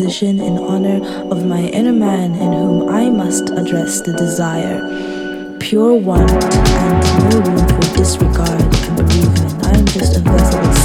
the disposition in honor of my inner man in whom I must address the desire. Pure one and no room for disregard and bereavement. I am just a vessel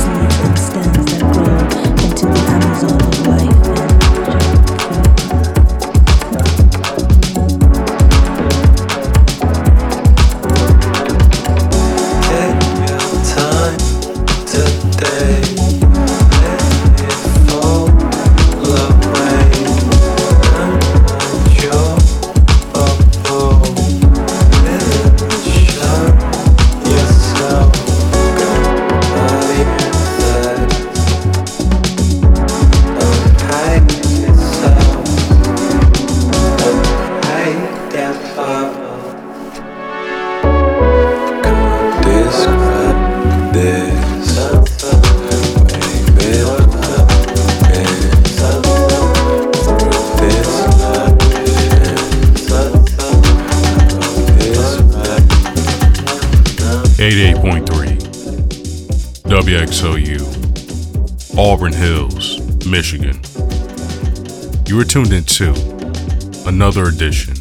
88.3 WXOU, Auburn Hills, Michigan. You are tuned into another edition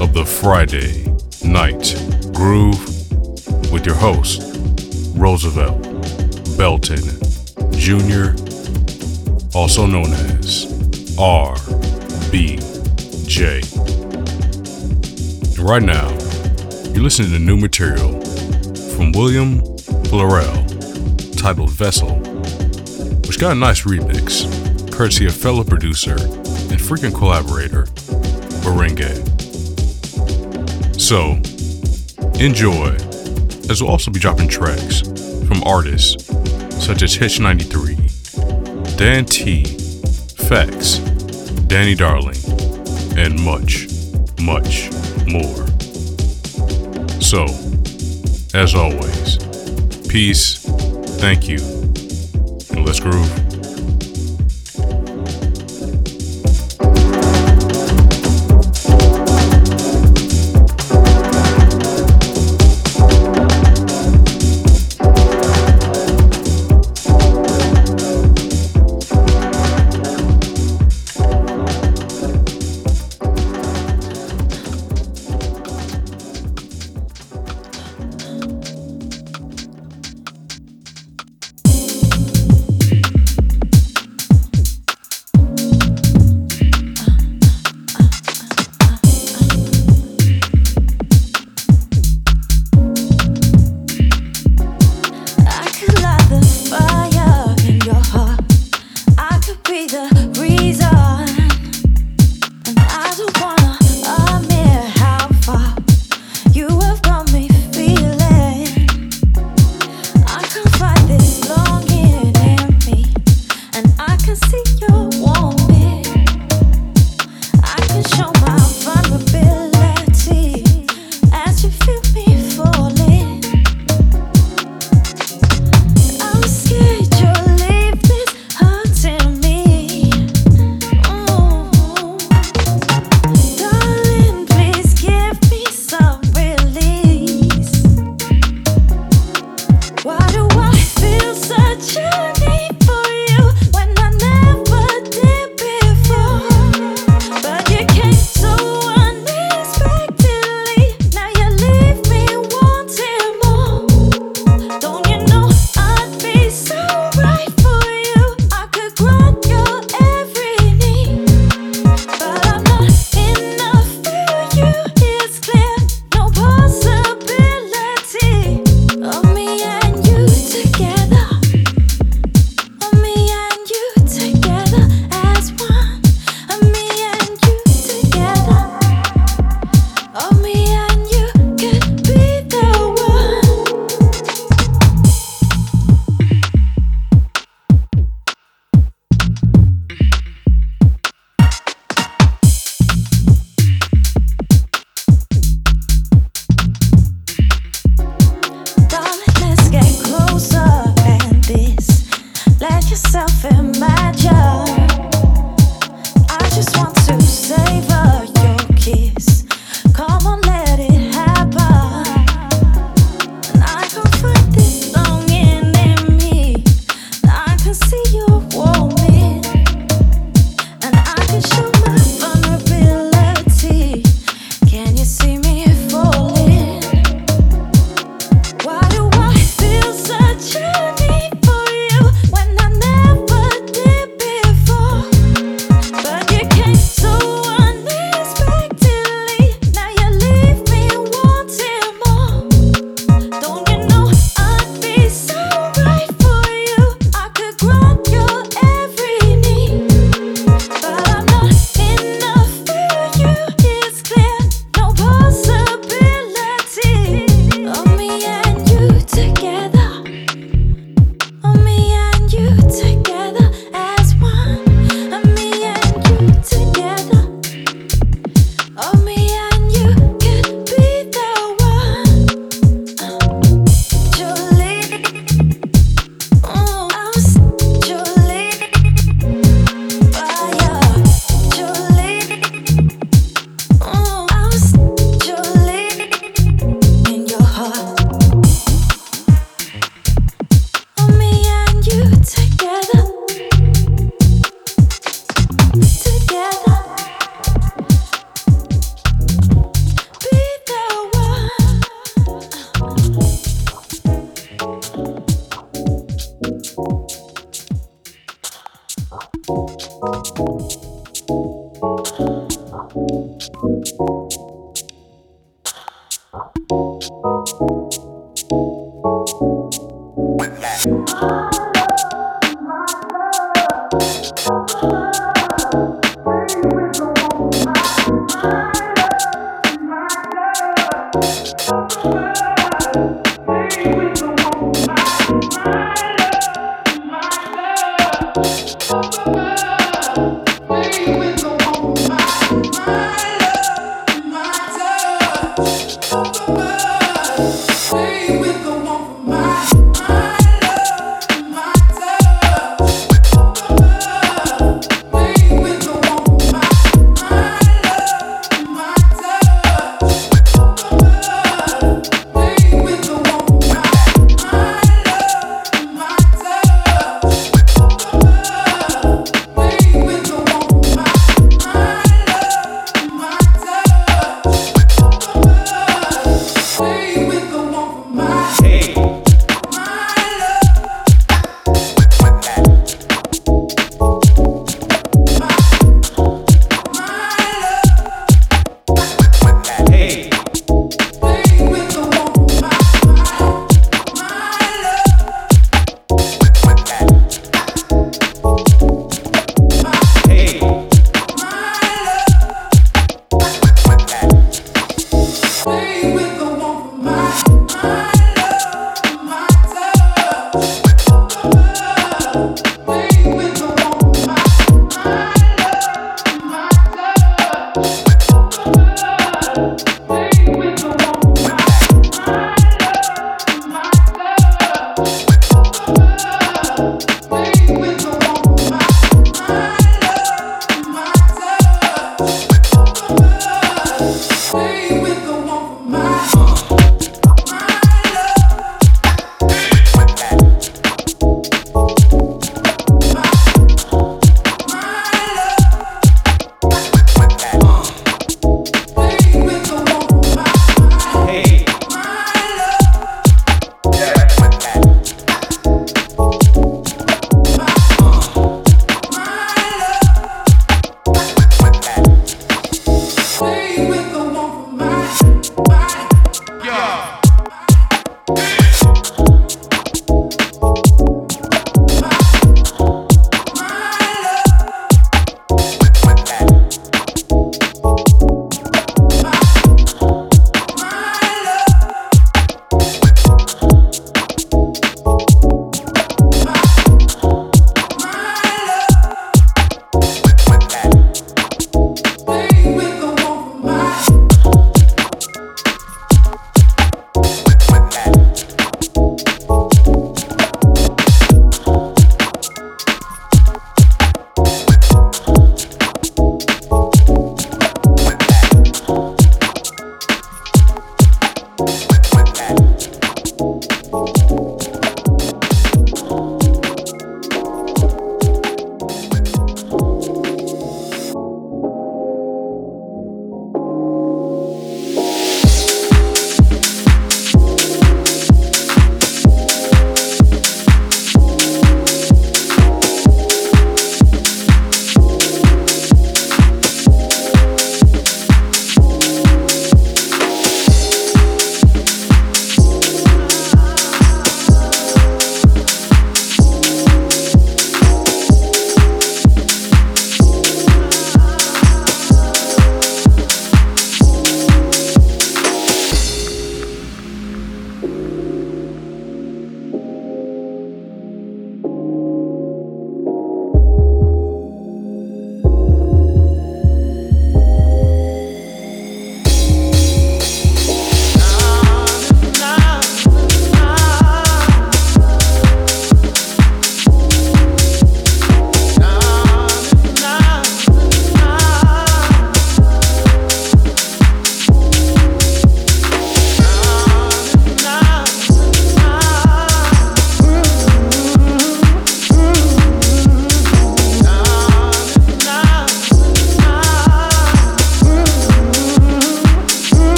of the Friday Night Groove with your host, Roosevelt Belton Jr., also known as RBJ. Right now, you're listening to new material from William Florell titled Vessel, which got a nice remix, courtesy of fellow producer and frequent collaborator, Barenge. So, enjoy, as we'll also be dropping tracks from artists such as Hitch 93, Dan T, Fex, Danny Darling, and much, much more. So, as always, peace, thank you, and let's groove. myself and my With you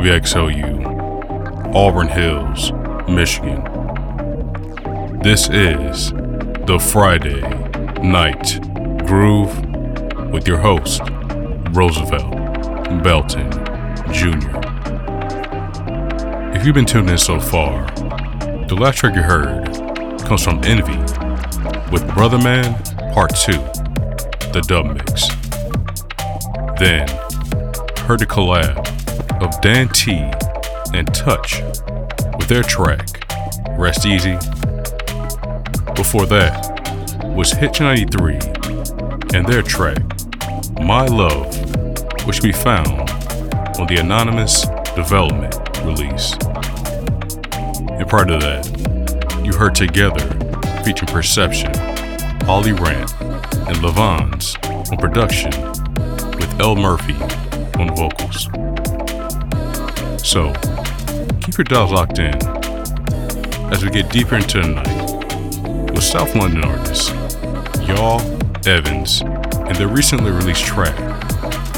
89.3 WXOU, Auburn Hills, Michigan. This is the Friday Night Groove with your host, Roosevelt Belton Jr. If you've been tuned in so far, the last track you heard comes from Envy with Brother Man Part 2, the dub mix. Then, heard the collab of Dan T and Touch with their track, Rest Easy. Before that was Hitch 93 and their track, My Love, which we found on the Anonymous Development release. And prior to that, you heard Together featuring Perception, Ollie Rant, and Levons on production with L. Murphy on vocals. So, keep your dials locked in. As we get deeper into the night with South London artists Y'all Evans and their recently released track,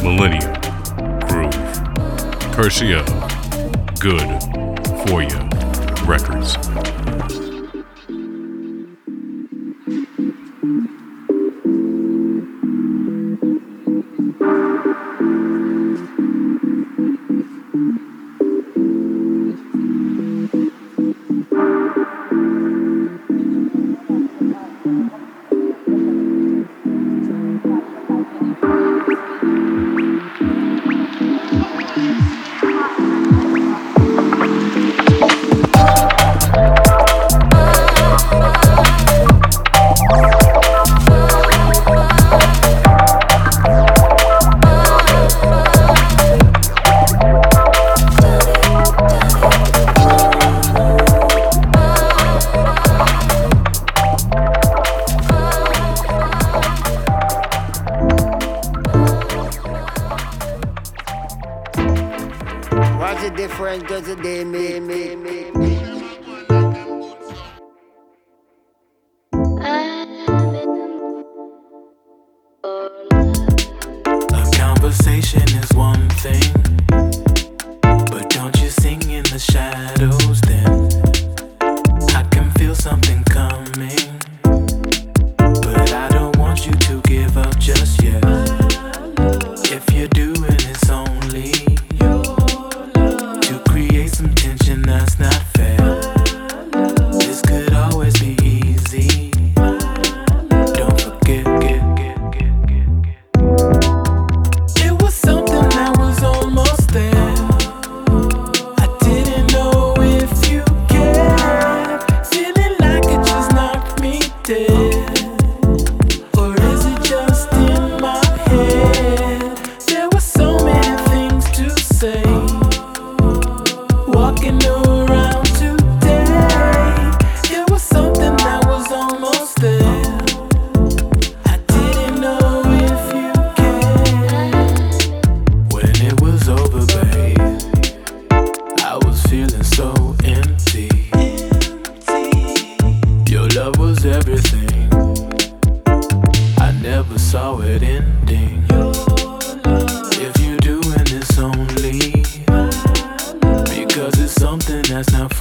Millennium Groove, courtesy of Good For You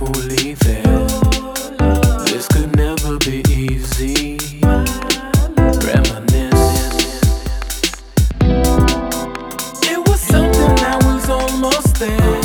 Fully there. This could never be easy. Reminisce. It was something that was almost there.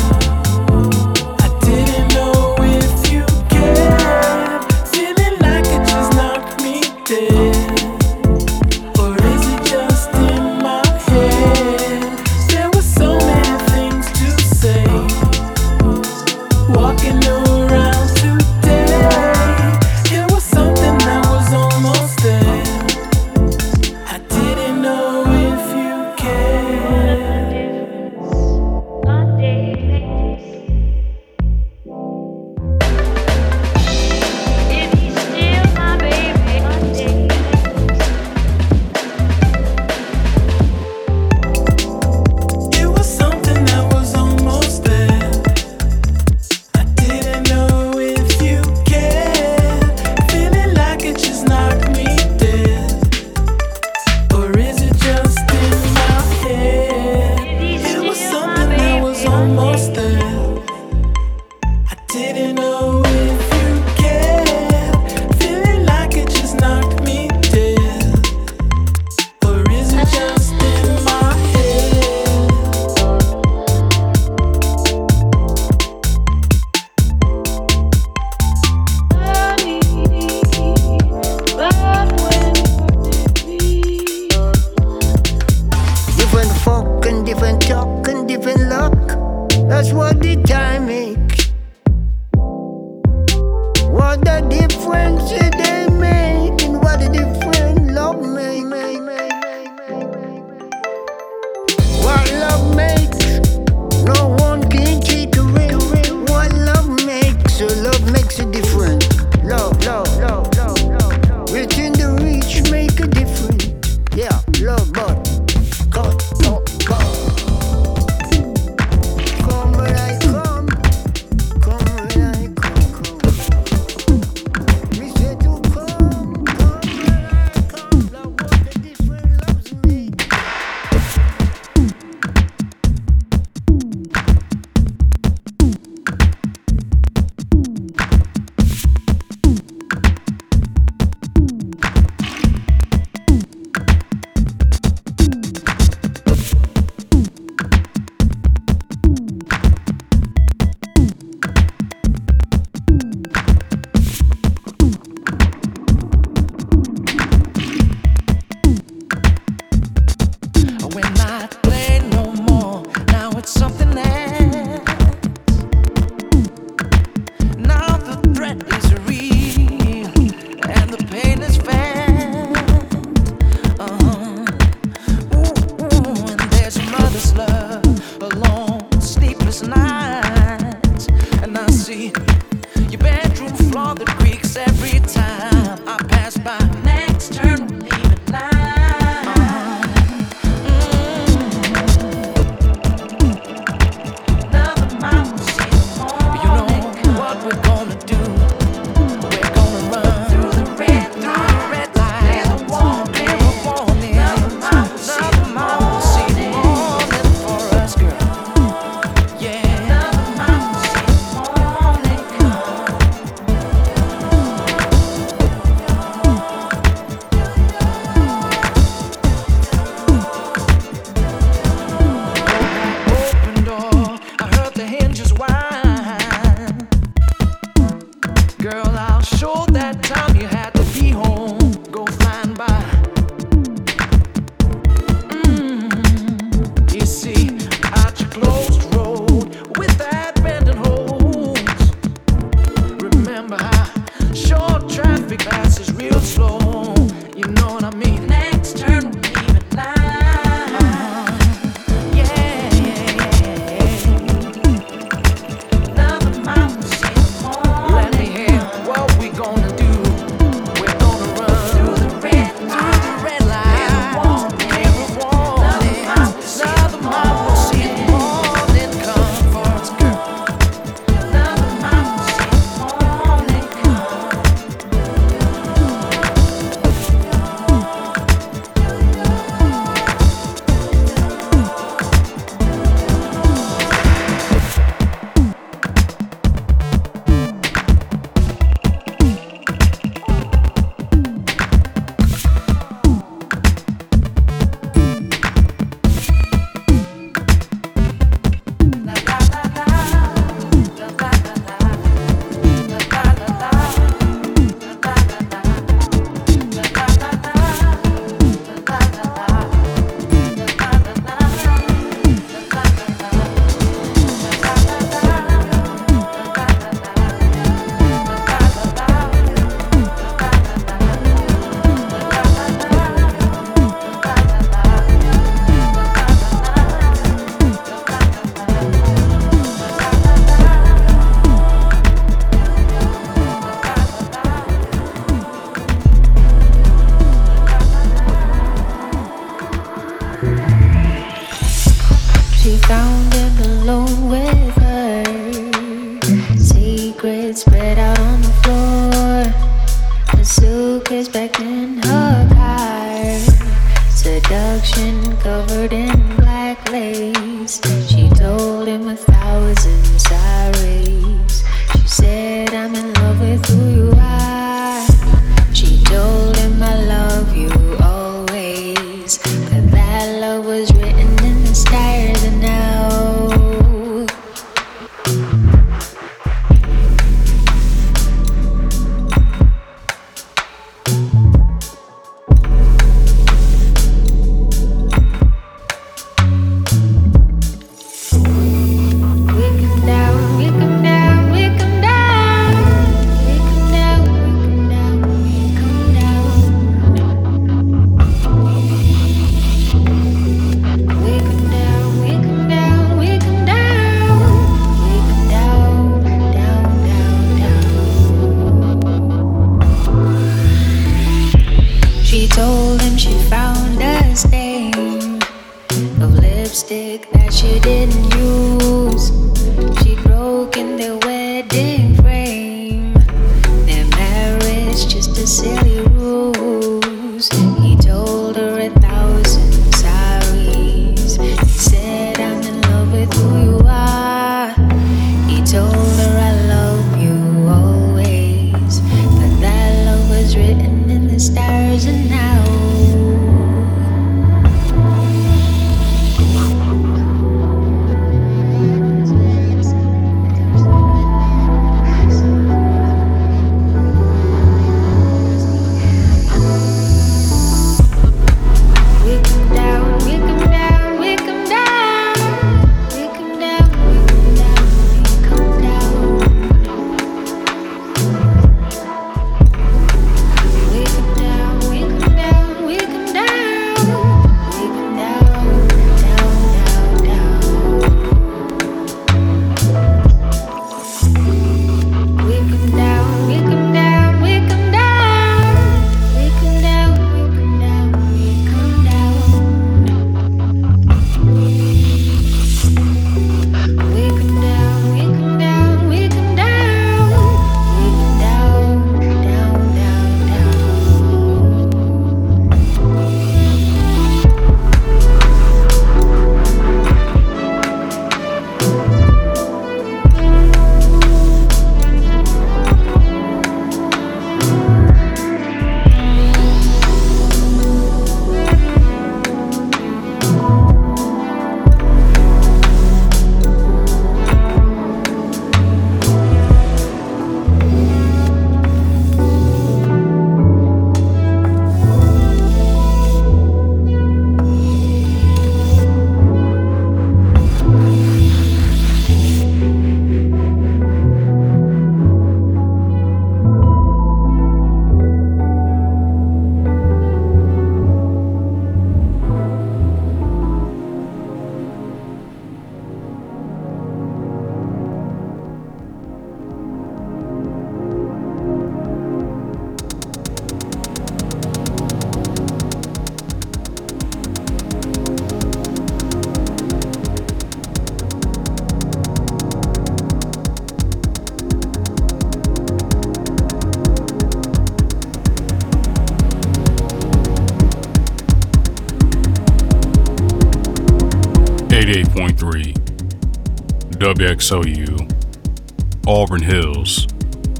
WXOU, Auburn Hills,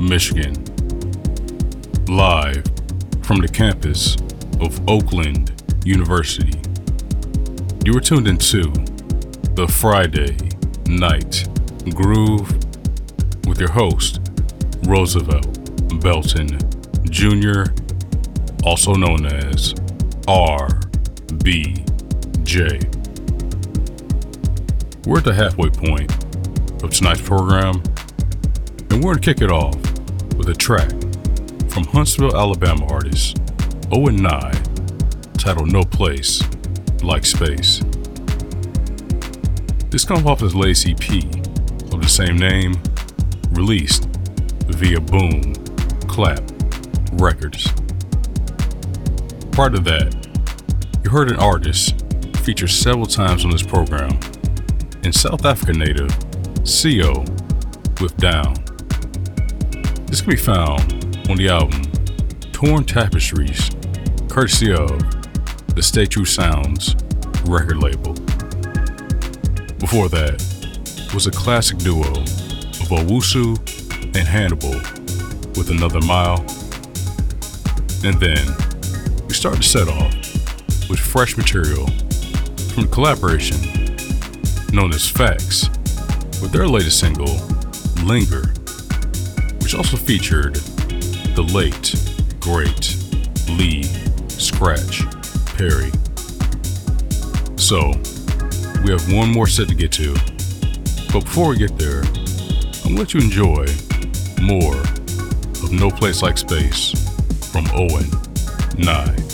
Michigan. Live from the campus of Oakland University. You are tuned into the Friday Night Groove with your host, Roosevelt Belton Jr., also known as RBJ. We're at the halfway point of tonight's program, and we're going to kick it off with a track from Huntsville, Alabama artist Owen Nye titled No Place Like Space. This comes off his latest EP of the same name, released via Boom Clap Records. Part of that, you heard an artist featured several times on this program in South Africa native CO with Down. This can be found on the album Torn Tapestries, courtesy of the Stay True Sounds record label. Before that, was a classic duo of Owusu and Hannibal with Another Mile. And then we start to set off with fresh material from collaboration known as Facts with their latest single, Linger, which also featured the late, great Lee Scratch Perry. So, we have one more set to get to, but before we get there, I'm gonna let you enjoy more of No Place Like Space from Owen Nye.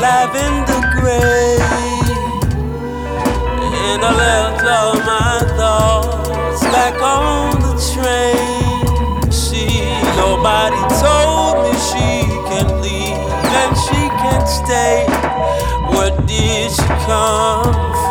Lavender gray. And I left all my thoughts back on the train. See, nobody told me she can leave and she can stay. Where did she come from?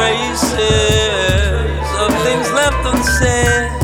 Traces of things left unsaid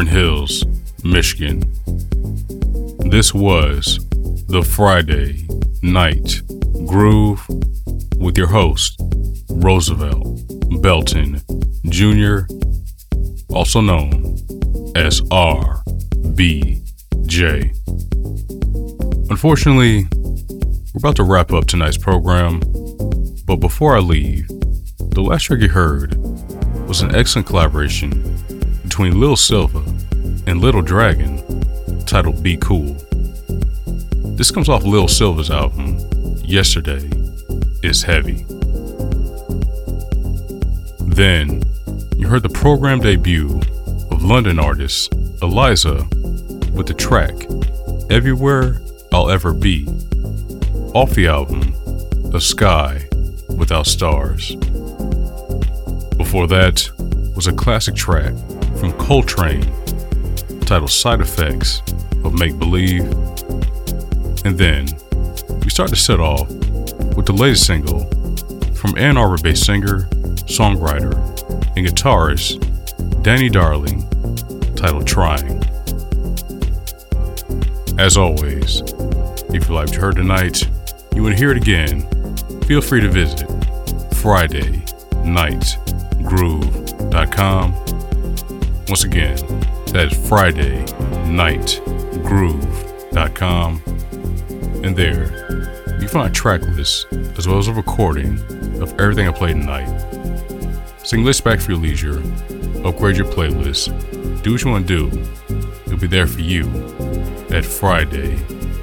Auburn Hills, Michigan. This was the Friday Night Groove with your host, Roosevelt Belton Jr., also known as RBJ. Unfortunately, we're about to wrap up tonight's program, but before I leave, the last track you heard was an excellent collaboration between Lil Silva and Little Dragon titled Be Cool. This comes off Lil Silva's album, Yesterday is Heavy. Then, you heard the program debut of London artist Eliza with the track Everywhere I'll Ever Be off the album A Sky Without Stars. Before that was a classic track from Coltrane, titled Side Effects of Make Believe. And then we start to set off with the latest single from Ann Arbor based singer, songwriter, and guitarist Danny Darling, titled Trying. As always, if you liked what you heard tonight, you would hear it again. Feel free to visit Friday Night Groove.com once again, that is Friday Night FridayNightGroove.com. And there, you find a track list as well as a recording of everything I played tonight. Sing list back for your leisure, upgrade your playlist, do what you want to do. It'll be there for you at Friday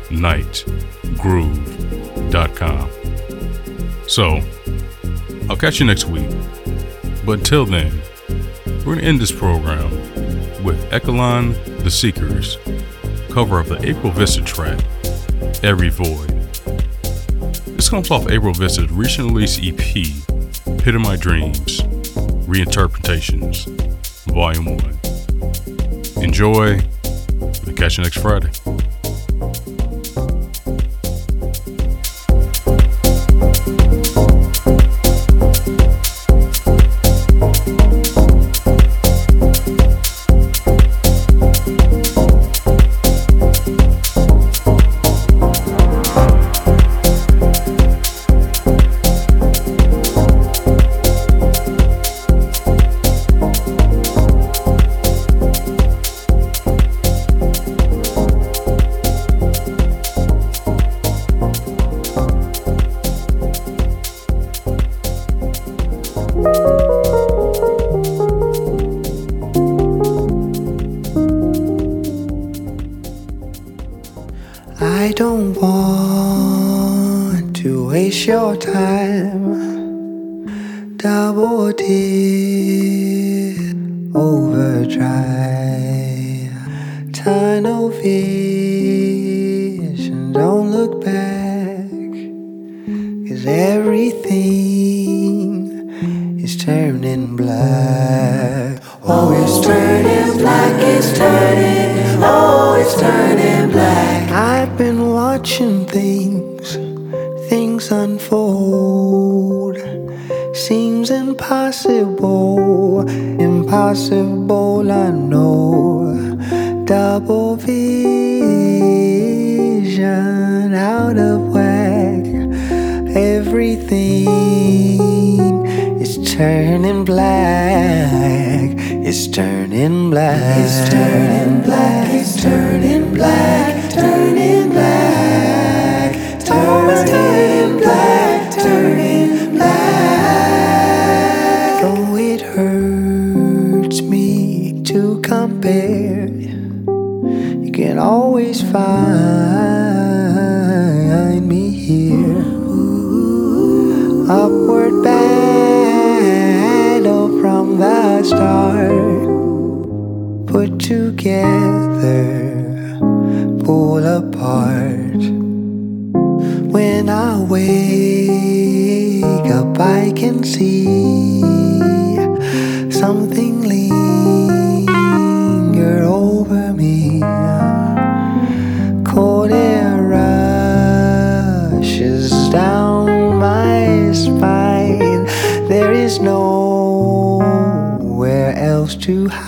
Night FridayNightGroove.com. So, I'll catch you next week. But until then, we're going to end this program with Echelon The Seekers, cover of the April Vista track, Every Void. This comes off April Vista's recent release EP, Pit of My Dreams, Reinterpretations, Volume 1. Enjoy. We'll catch you next Friday. Impossible, I know. Double vision out of whack. Everything is turning black. It's turning black. It's turning black. It's turning black. Turning black. Turning black. Start. Put together, nowhere else